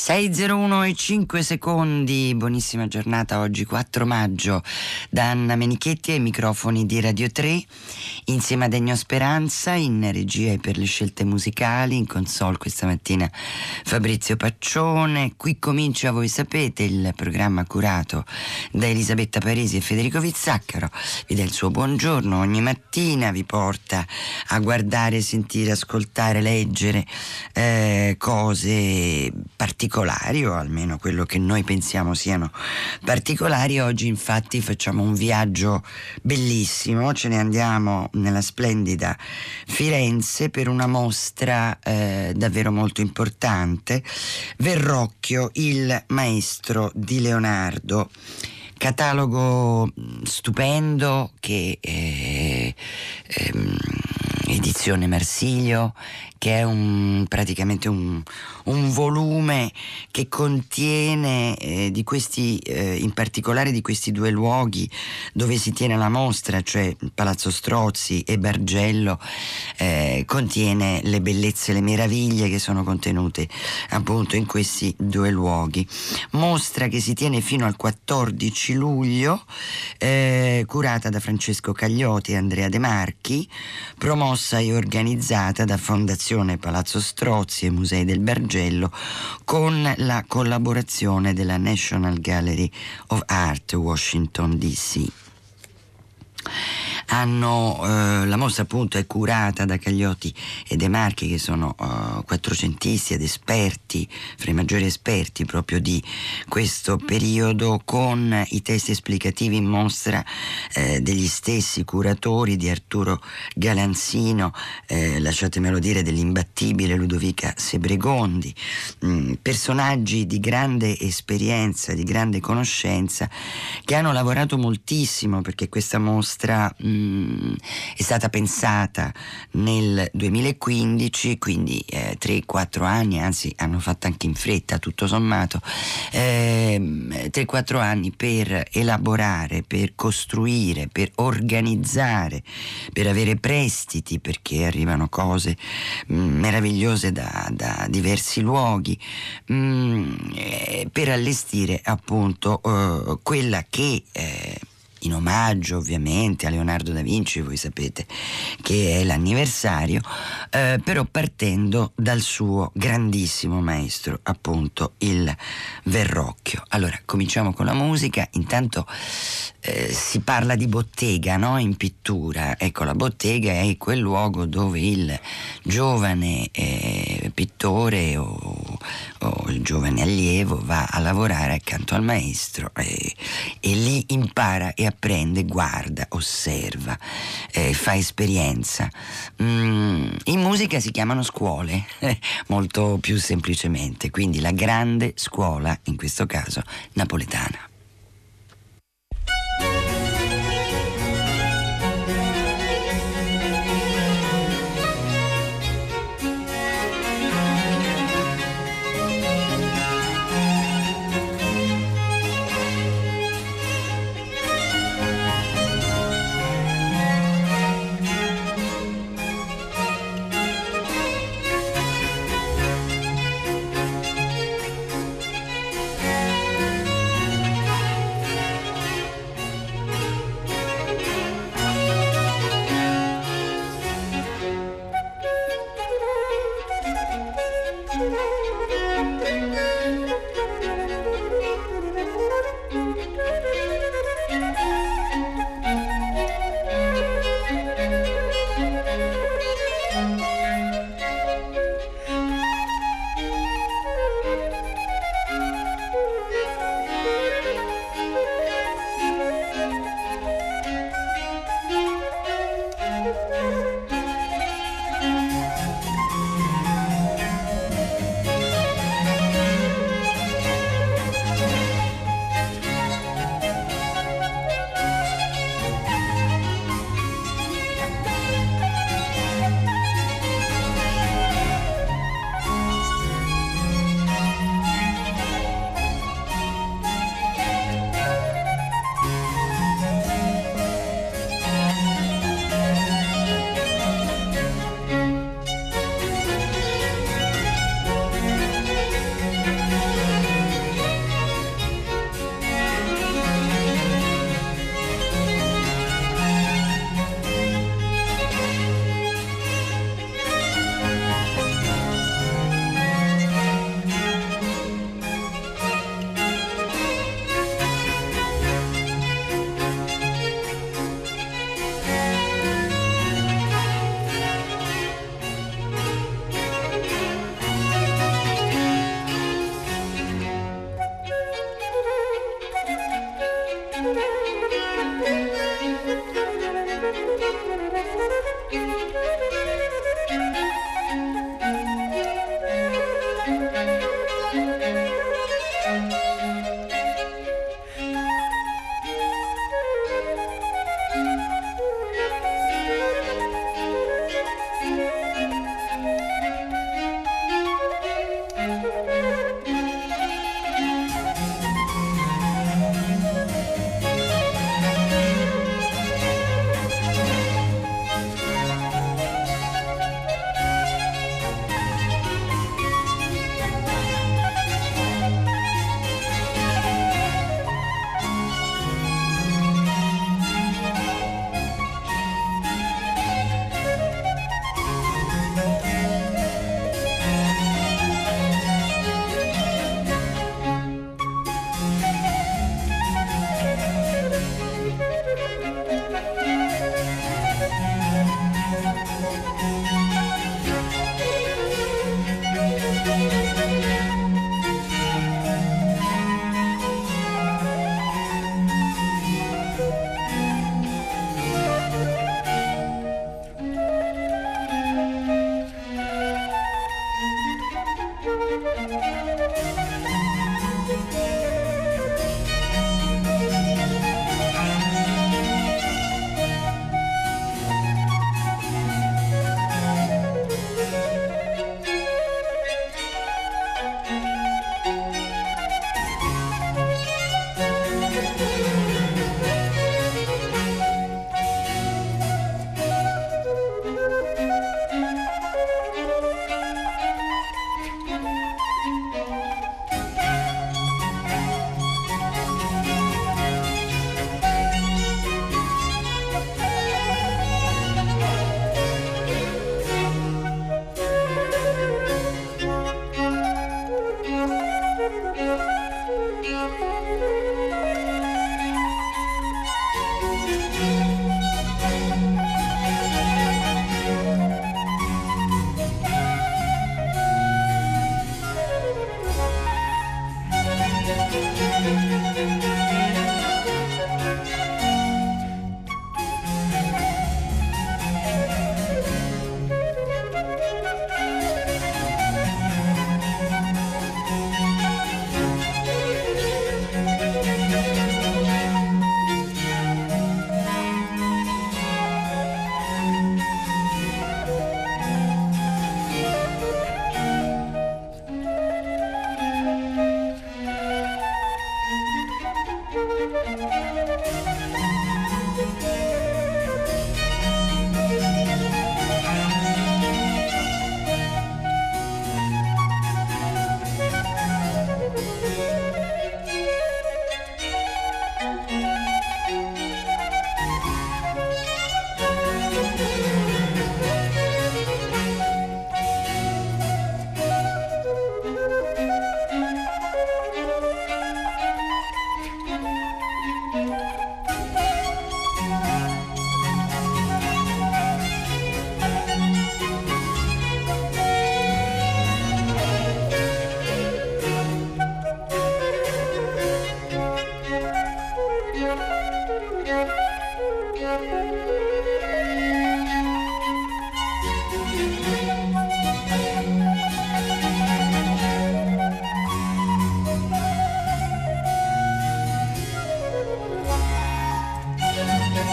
601 e 5 secondi, buonissima giornata oggi 4 maggio. Da Anna Menichetti ai microfoni di Radio 3 insieme a Degno Speranza in regia e per le scelte musicali in console questa mattina Fabrizio Paccione qui comincia voi sapete il programma curato da Elisabetta Parisi e Federico Vizzaccaro vi dà il suo buongiorno ogni mattina vi porta a guardare, sentire, ascoltare, leggere eh, cose particolari particolari o almeno quello che noi pensiamo siano particolari. Oggi infatti facciamo un viaggio bellissimo, ce ne andiamo nella splendida Firenze per una mostra eh, davvero molto importante, Verrocchio, il maestro di Leonardo. Catalogo stupendo che eh, ehm, edizione Marsilio che è un, praticamente un, un, volume che contiene eh, di questi, eh, in particolare di questi due luoghi dove si tiene la mostra, cioè Palazzo Strozzi e Bargello, eh, contiene le bellezze, le meraviglie che sono contenute appunto in questi due luoghi. Mostra che si tiene fino al 14 luglio, eh, curata da Francesco Cagliotti e Andrea De Marchi, promossa e organizzata da Fondazione Palazzo Strozzi e Musei del Bergello con la collaborazione della National Gallery of Art Washington DC hanno, eh, la mostra appunto è curata da Cagliotti e De Marchi che sono eh, quattrocentisti ed esperti, fra i maggiori esperti proprio di questo periodo con i testi esplicativi in mostra eh, degli stessi curatori di Arturo Galanzino, eh, lasciatemelo dire dell'imbattibile Ludovica Sebregondi, mh, mm, personaggi di grande esperienza, di grande conoscenza che hanno lavorato moltissimo perché questa mostra mh, è stata pensata nel 2015, quindi eh, 3-4 anni, anzi hanno fatto anche in fretta tutto sommato, eh, 3-4 anni per elaborare, per costruire, per organizzare, per avere prestiti, perché arrivano cose mh, mm, meravigliose da, da, diversi luoghi, mh, mm, eh, per allestire appunto eh, quella che eh, in omaggio ovviamente a Leonardo da Vinci, voi sapete che è l'anniversario, eh, però partendo dal suo grandissimo maestro, appunto il Verrocchio. Allora, cominciamo con la musica, intanto eh, si parla di bottega no? in pittura, ecco la bottega è quel luogo dove il giovane eh, pittore o, o, il giovane allievo va a lavorare accanto al maestro e, e lì impara e apprende, guarda, osserva, eh, fa esperienza. Mm, in musica si chiamano scuole, molto più semplicemente, quindi la grande scuola, in questo caso napoletana.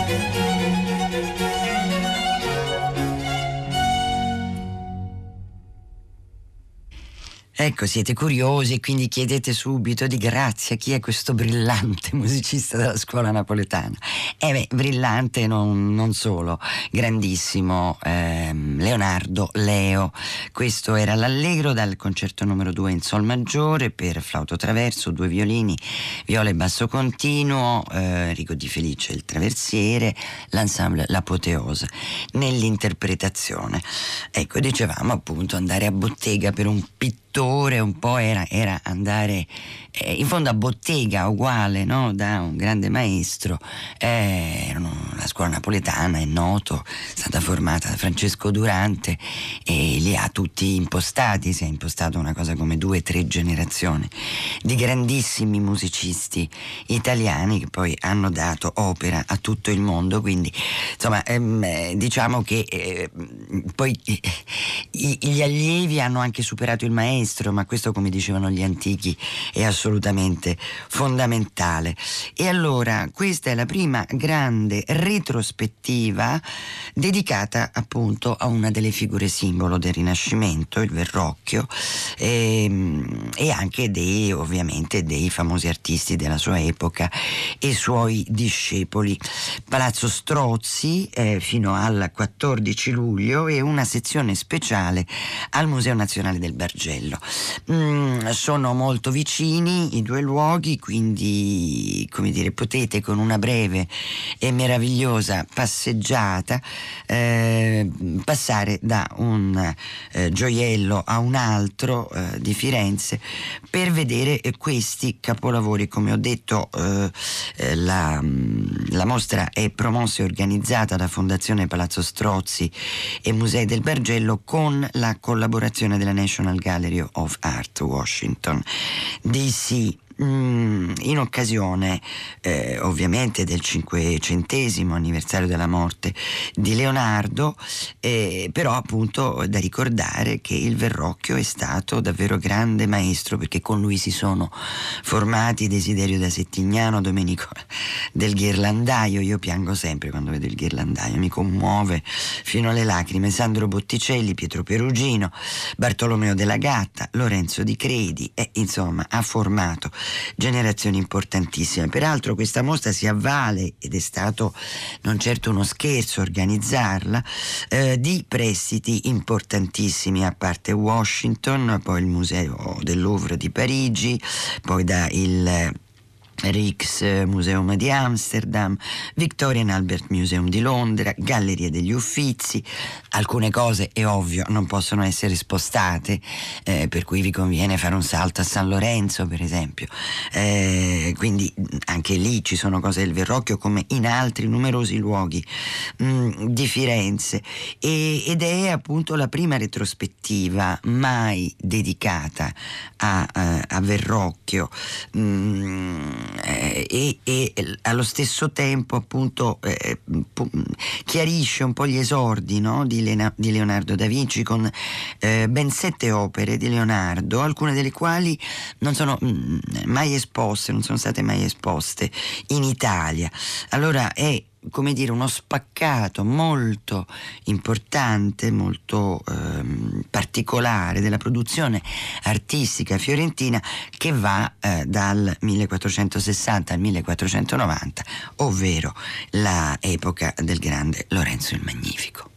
Thank you. Ecco, siete curiosi e quindi chiedete subito di grazia chi è questo brillante musicista della scuola napoletana. Eh beh, brillante non, non solo, grandissimo, ehm, Leonardo Leo. Questo era l'allegro dal concerto numero 2 in sol maggiore per flauto traverso, due violini, viola e basso continuo, eh, Enrico Di Felice il traversiere, l'ensemble L'Apoteose. Nell'interpretazione, ecco, dicevamo appunto andare a bottega per un pittore un po' era, era andare eh, in fondo a bottega uguale no? da un grande maestro eh, la scuola napoletana è noto è stata formata da Francesco Durante e li ha tutti impostati si è impostato una cosa come due o tre generazioni di grandissimi musicisti italiani che poi hanno dato opera a tutto il mondo quindi insomma ehm, diciamo che eh, poi eh, gli allievi hanno anche superato il maestro ma questo come dicevano gli antichi è assolutamente fondamentale. E allora questa è la prima grande retrospettiva dedicata appunto a una delle figure simbolo del Rinascimento, il Verrocchio e, ehm, e anche dei ovviamente dei famosi artisti della sua epoca e suoi discepoli. Palazzo Strozzi eh, fino al 14 luglio e una sezione speciale al Museo Nazionale del Bargello. Mm, sono molto vicini i due luoghi, quindi come dire, potete con una breve e meravigliosa passeggiata eh, passare da un eh, gioiello a un altro eh, di Firenze per vedere questi capolavori. Come ho detto, eh, eh, la, la mostra è promossa e organizzata da Fondazione Palazzo Strozzi e Musei del Bargello con la collaborazione della National Gallery of Art Washington DC Mm, in occasione eh, ovviamente del cinquecentesimo anniversario della morte di Leonardo, eh, però appunto da ricordare che il Verrocchio è stato davvero grande maestro perché con lui si sono formati Desiderio da Settignano, Domenico del Ghirlandaio, io piango sempre quando vedo il Ghirlandaio, mi commuove fino alle lacrime, Sandro Botticelli, Pietro Perugino, Bartolomeo della Gatta, Lorenzo Di Credi e insomma ha formato generazioni importantissime. Peraltro questa mostra si avvale, ed è stato non certo uno scherzo organizzarla, eh, di prestiti importantissimi, a parte Washington, poi il Museo del Louvre di Parigi, poi da il Rijksmuseum di Amsterdam, Victorian Albert Museum di Londra, Galleria degli Uffizi. Alcune cose, è ovvio, non possono essere spostate, eh, per cui vi conviene fare un salto a San Lorenzo, per esempio. Eh, quindi anche lì ci sono cose del Verrocchio, come in altri numerosi luoghi mh, di Firenze. E, ed è appunto la prima retrospettiva mai dedicata a, a, a Verrocchio. Mh, eh, e, e, allo stesso tempo appunto eh, chiarisce un po' gli esordi no? di, Lena, di, Leonardo da Vinci con eh, ben sette opere di Leonardo, alcune delle quali non sono mm, mai esposte, non sono state mai esposte in Italia. Allora è come dire, uno spaccato molto importante, molto ehm, particolare della produzione artistica fiorentina che va eh, dal 1460 al 1490, ovvero l'epoca del grande Lorenzo il Magnifico.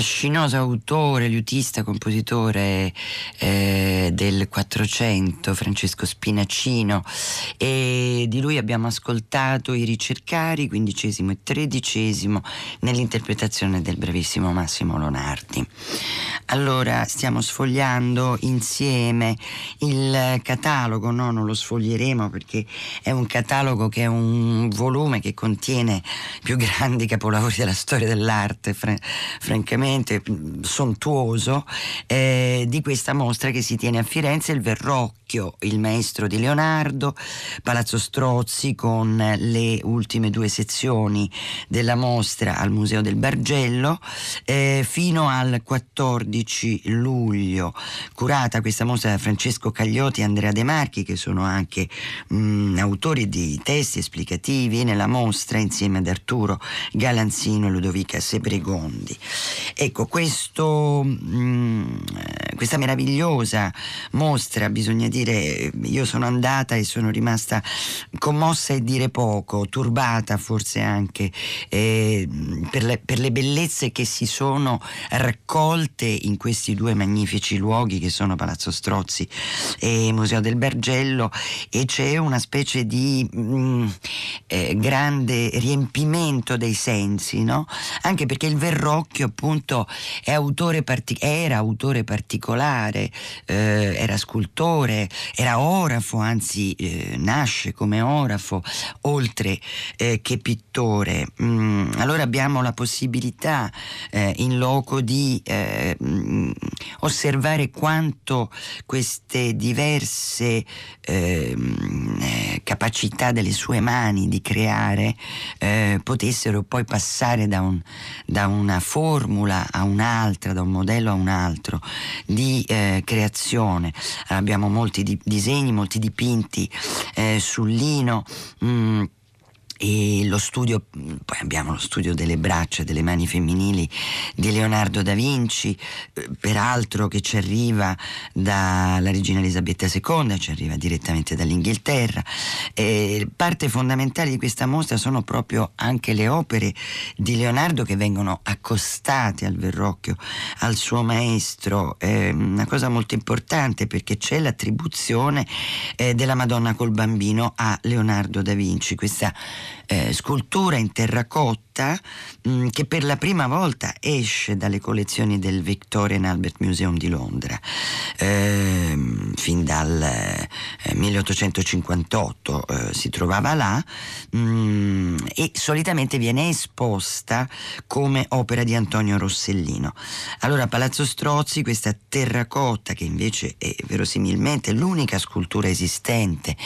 Fascinoso autore, liutista, compositore eh, del Quattrocento, Francesco Spinacino, e di lui abbiamo ascoltato i ricercari, quindicesimo e tredicesimo, nell'interpretazione del bravissimo Massimo Lonardi. Allora, stiamo sfogliando insieme il catalogo, no, non lo sfoglieremo perché è un catalogo che è un volume che contiene i più grandi capolavori della storia dell'arte, fr- francamente mm, sontuoso, eh, di questa mostra che si tiene a Firenze, il Verrocchio, il maestro di Leonardo, Palazzo Strozzi con le ultime due sezioni della mostra al Museo del Bargello, eh, fino al 14 luglio, curata questa mostra da Francesco Cagliotti e Andrea De Marchi, che sono anche mh, mm, autori di testi esplicativi nella mostra insieme ad Arturo Galanzino e Ludovica Sebregondi. Ecco, questo, mh, mm, questa meravigliosa mostra, bisogna dire, io sono andata e sono rimasta commossa e dire poco, turbata forse anche eh, per, le, per le bellezze che si sono raccolte in questi due magnifici luoghi che sono Palazzo Strozzi e Museo del Bergello e c'è una specie di mh, mm, eh, grande riempimento dei sensi, no? Anche perché il Verrocchio appunto autore partic- era autore particolare, eh, era scultore, era orafo, anzi eh, nasce come orafo, oltre eh, che pittore. Mm, allora abbiamo la possibilità eh, in loco di eh, mm, osservare quanto queste diverse ehm, eh, capacità delle sue mani di creare potessero poi passare da, un, da, una formula a un'altra, da un modello a un altro di eh, creazione. Abbiamo molti di, disegni, molti dipinti eh, sul lino. Mh, mm, e lo studio, poi abbiamo lo studio delle braccia, delle mani femminili di Leonardo da Vinci, eh, peraltro che ci arriva dalla regina Elisabetta II, ci arriva direttamente dall'Inghilterra. E parte fondamentale di questa mostra sono proprio anche le opere di Leonardo che vengono accostate al Verrocchio, al suo maestro, è una cosa molto importante perché c'è l'attribuzione eh, della Madonna col bambino a Leonardo da Vinci. Questa eh, scultura in terracotta mh, mm, che per la prima volta esce dalle collezioni del Victorian Albert Museum di Londra. Eh, fin dal 1858 eh, si trovava là mh, mm, e solitamente viene esposta come opera di Antonio Rossellino. Allora Palazzo Strozzi, questa terracotta che invece è verosimilmente l'unica scultura esistente,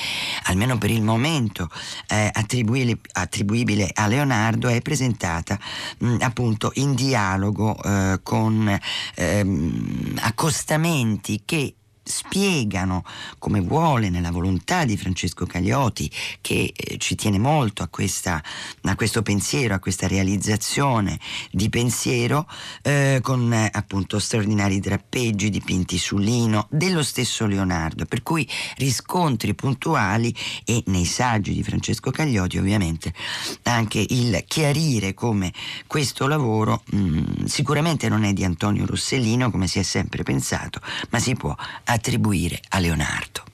almeno per il momento, eh, attribuibile, attribuibile a Leonardo è presentata mh, mm, appunto in dialogo eh, con ehm, accostamenti che spiegano come vuole nella volontà di Francesco Caglioti che eh, ci tiene molto a, questa, a, questo pensiero, a questa realizzazione di pensiero eh, con eh, appunto straordinari drappeggi dipinti su lino dello stesso Leonardo. Per cui riscontri puntuali e nei saggi di Francesco Caglioti ovviamente anche il chiarire come questo lavoro mh, mm, sicuramente non è di Antonio Rossellino come si è sempre pensato ma si può attribuire a Leonardo.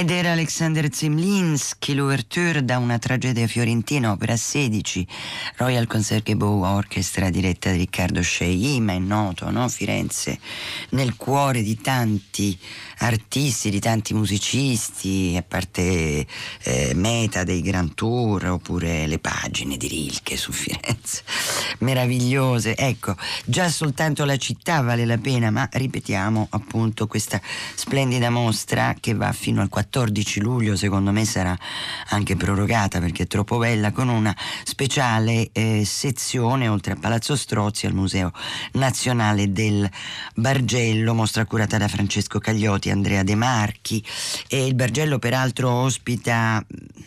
Ed era Alexander Zemlinsky, l'ouverture da una tragedia fiorentina, opera 16, Royal Concertgebouw Orchestra diretta da Riccardo Sceima, è noto, no? Firenze, nel cuore di tanti artisti, di tanti musicisti, a parte eh, Meta dei Grand Tour oppure le pagine di Rilke su Firenze, meravigliose. Ecco, già soltanto la città vale la pena, ma ripetiamo appunto questa splendida mostra che va fino al 14 luglio, secondo me sarà anche prorogata perché è troppo bella, con una speciale eh, sezione oltre a Palazzo Strozzi al Museo Nazionale del Bargello, mostra curata da Francesco Cagliotti, Andrea De Marchi. E il Bargello peraltro ospita,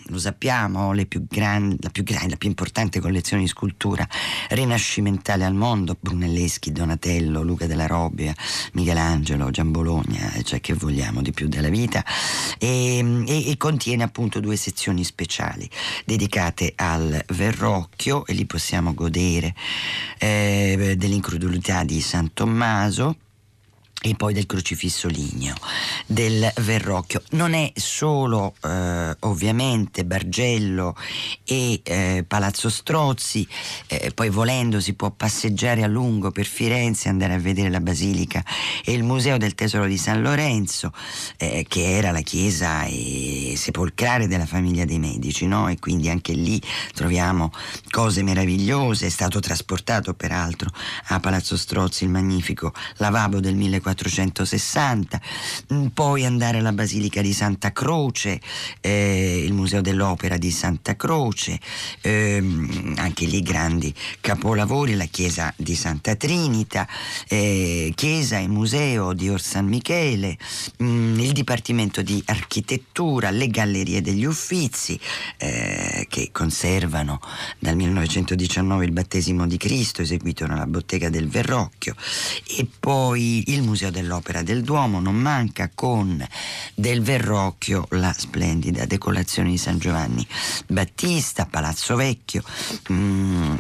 lo sappiamo, più grandi, la più grande, la più importante collezione di scultura rinascimentale al mondo, Brunelleschi, Donatello, Luca della Robbia, Michelangelo, Gian Bologna, cioè che vogliamo di più della vita. E, e, e contiene appunto due sezioni speciali dedicate al Verrocchio e lì possiamo godere eh, dell'incredulità di San Tommaso e poi del crocifisso ligneo del Verrocchio. Non è solo eh, ovviamente Bargello e eh, Palazzo Strozzi, eh, poi volendo si può passeggiare a lungo per Firenze, andare a vedere la Basilica e il Museo del Tesoro di San Lorenzo, eh, che era la chiesa sepolcrale della famiglia dei Medici, no? e quindi anche lì troviamo cose meravigliose. È stato trasportato peraltro a Palazzo Strozzi il magnifico lavabo del 1400 1460, mm, poi andare alla Basilica di Santa Croce, eh, il Museo dell'Opera di Santa Croce, ehm, anche lì grandi capolavori, la chiesa di Santa Trinita, eh, chiesa e museo di Or San Michele, mh, mm, il Dipartimento di Architettura, le Gallerie degli Uffizi eh, che conservano dal 1919 il battesimo di Cristo eseguito nella bottega del Verrocchio e poi il Museo Museo dell'Opera del Duomo non manca con del Verrocchio la splendida decorazione di San Giovanni Battista, Palazzo Vecchio. Mm,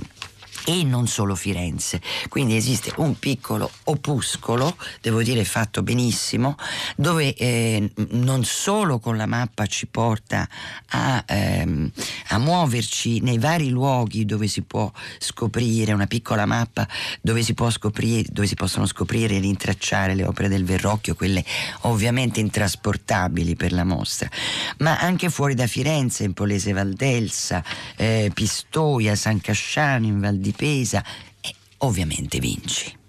e non solo Firenze. Quindi esiste un piccolo opuscolo, devo dire fatto benissimo, dove eh, non solo con la mappa ci porta a, ehm, a, muoverci nei vari luoghi dove si può scoprire, una piccola mappa dove si, scoprire, dove si possono scoprire e rintracciare le opere del Verrocchio, quelle ovviamente intrasportabili per la mostra, ma anche fuori da Firenze, in Polese Valdelsa, eh, Pistoia, San Casciano, in Val di Pesa e ovviamente vinci.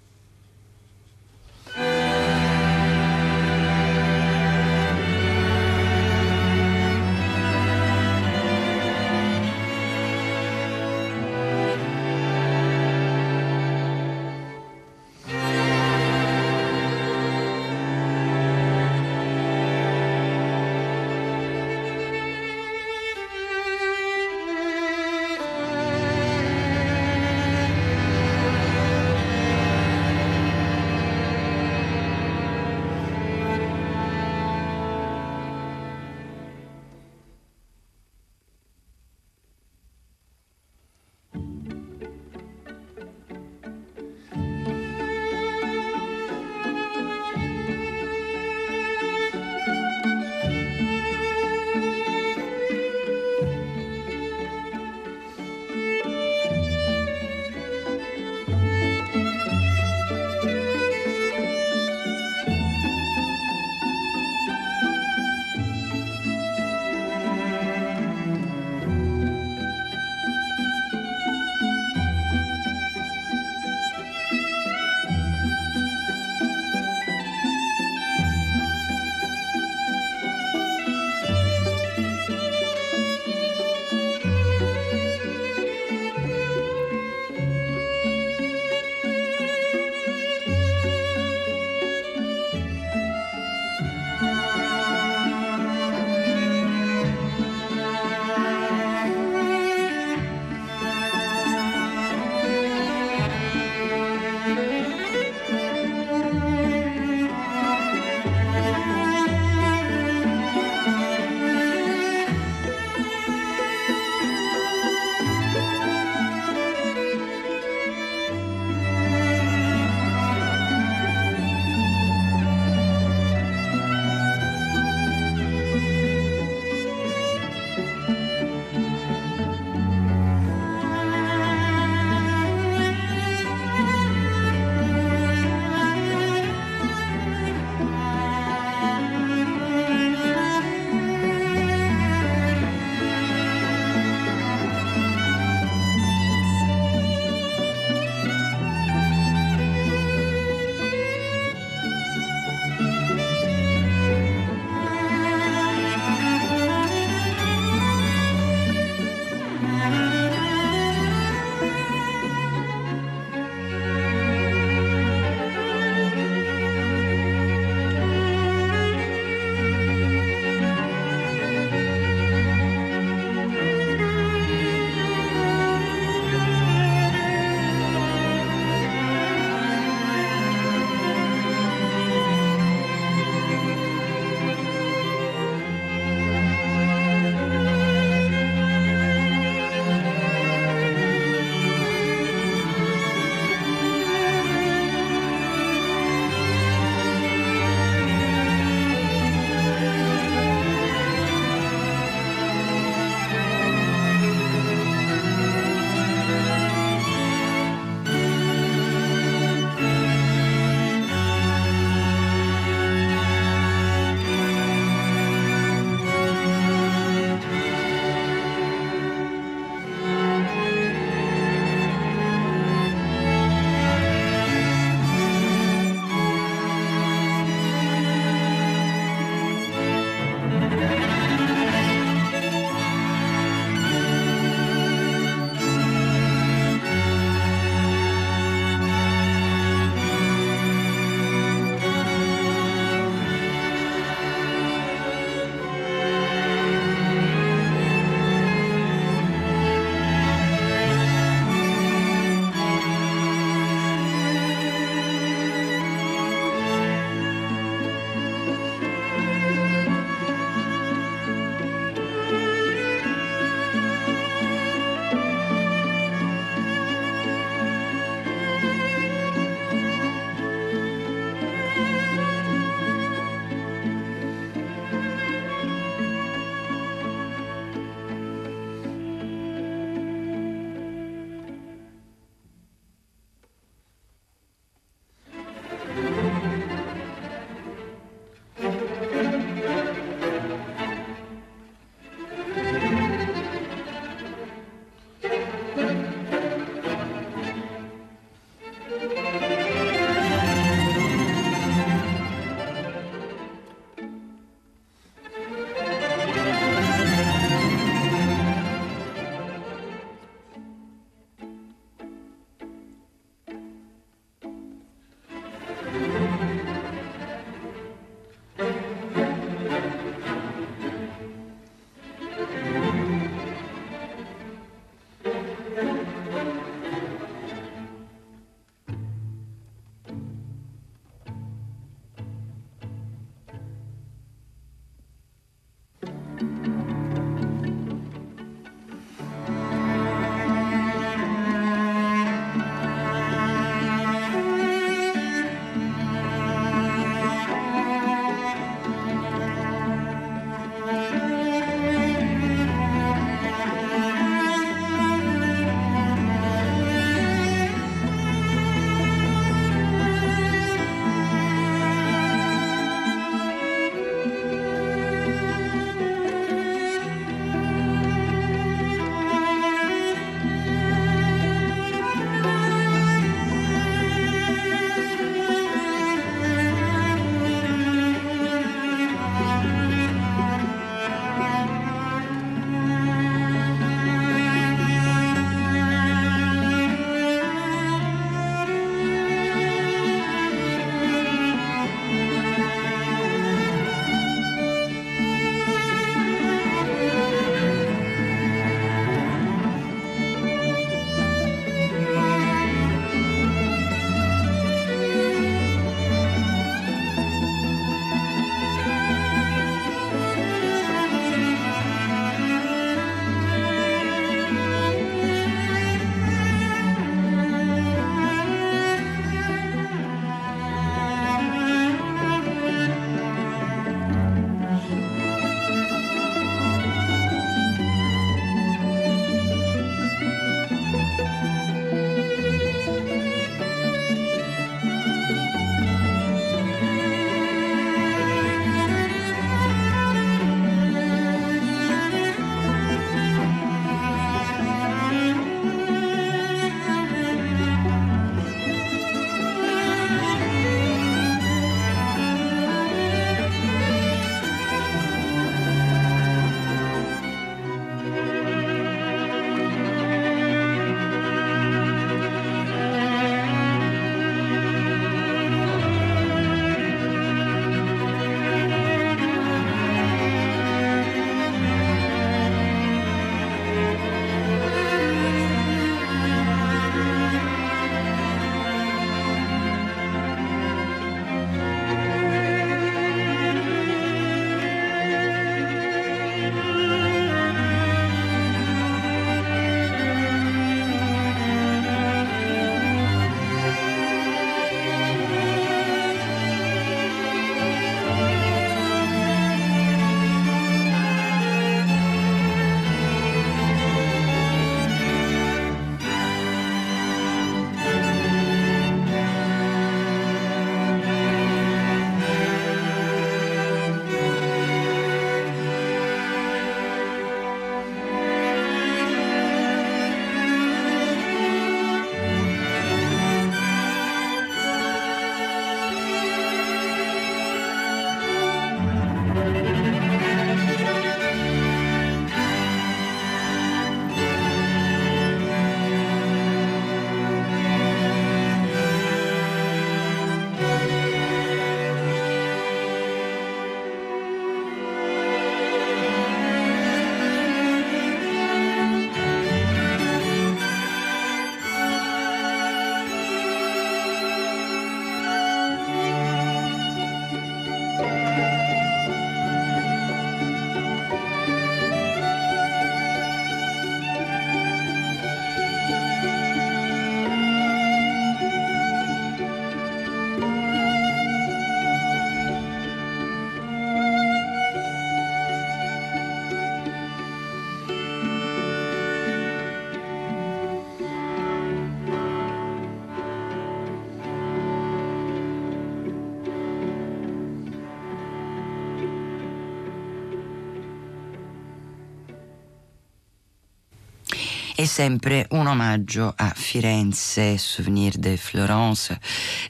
Sempre un omaggio a Firenze, Souvenir de Florence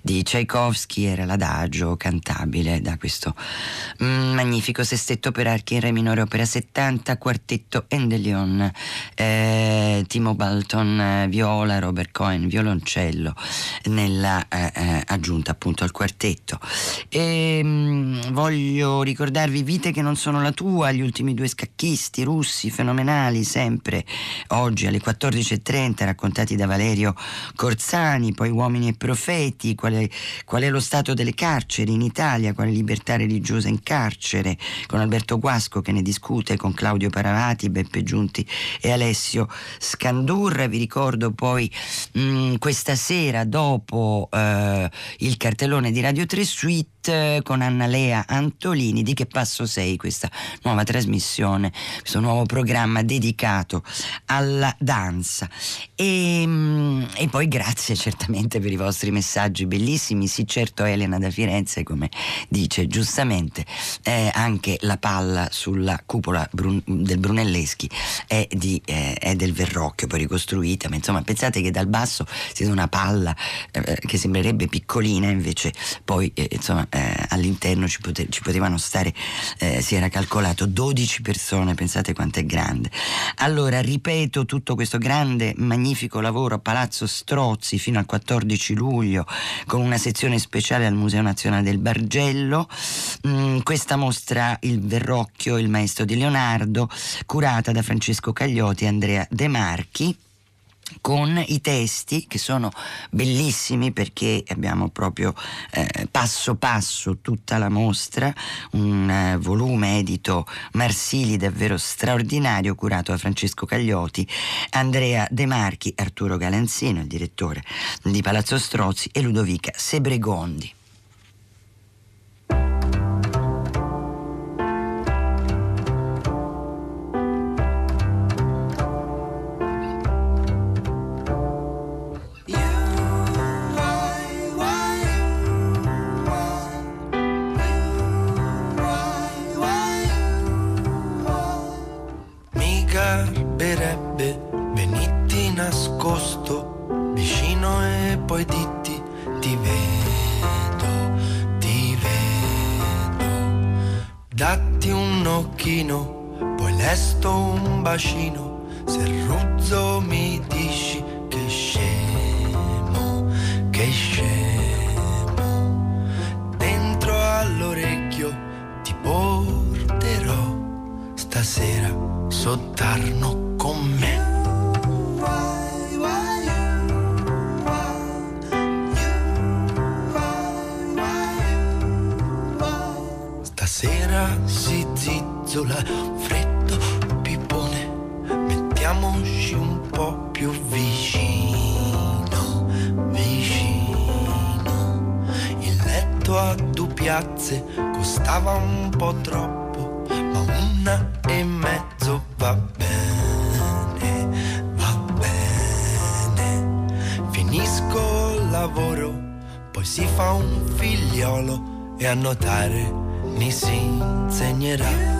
di Tchaikovsky, era l'adagio cantabile da questo mm, magnifico sestetto per archi in re minore opera 70, quartetto Endelion, eh, Timo Balton eh, viola, Robert Cohen violoncello nella eh, eh aggiunta appunto al quartetto. E, mh, mm, voglio ricordarvi Vite che non sono la tua, gli ultimi due scacchisti russi fenomenali sempre oggi alle 14.30 raccontati da Valerio Corzani, poi Uomini e Profeti, qual è, qual è lo stato delle carceri in Italia, quale libertà religiosa in carcere, con Alberto Guasco che ne discute con Claudio Paravati, Beppe Giunti e Alessio Scandurra. Vi ricordo poi mh, mm, questa sera dopo eh, il cartellone di Radio 3 Suite con Anna Lea Antolini di Che Passo Sei, questa nuova trasmissione, questo nuovo programma dedicato alla danza. E, mm, e poi grazie certamente per i vostri messaggi bellissimi. Sì, certo, Elena da Firenze, come dice giustamente, eh, anche la palla sulla cupola Brun- del Brunelleschi è, di, eh, è, del Verrocchio, poi ricostruita, ma insomma pensate che dal basso si vede una palla eh, che sembrerebbe piccolina, invece poi eh, insomma eh, all'interno ci, pote- ci, potevano stare, eh, si era calcolato 12 persone, pensate quanto è grande. Allora, ripeto, tutto questo grande, magnifico lavoro a Palazzo Strozzi fino al 14 luglio, con una sezione speciale al Museo Nazionale del Bargello. Mm, questa mostra Il Verrocchio, il maestro di Leonardo, curata da Francesco Cagliotti e Andrea De Marchi con i testi che sono bellissimi perché abbiamo proprio eh, passo passo tutta la mostra, un eh, volume edito Marsili davvero straordinario curato da Francesco Caglioti, Andrea De Marchi, Arturo Galanzino, il direttore di Palazzo Strozzi e Ludovica Sebregondi. Nuotare mi si insegnerà.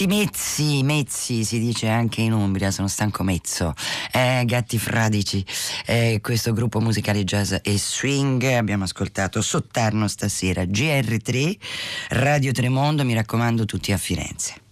Gatti mezzi, mezzi si dice anche in Umbria, sono stanco mezzo. Eh, gatti fradici, eh, questo gruppo musicale jazz e swing. Abbiamo ascoltato Sottarno stasera, GR3, Radio Tremondo, mi raccomando tutti a Firenze.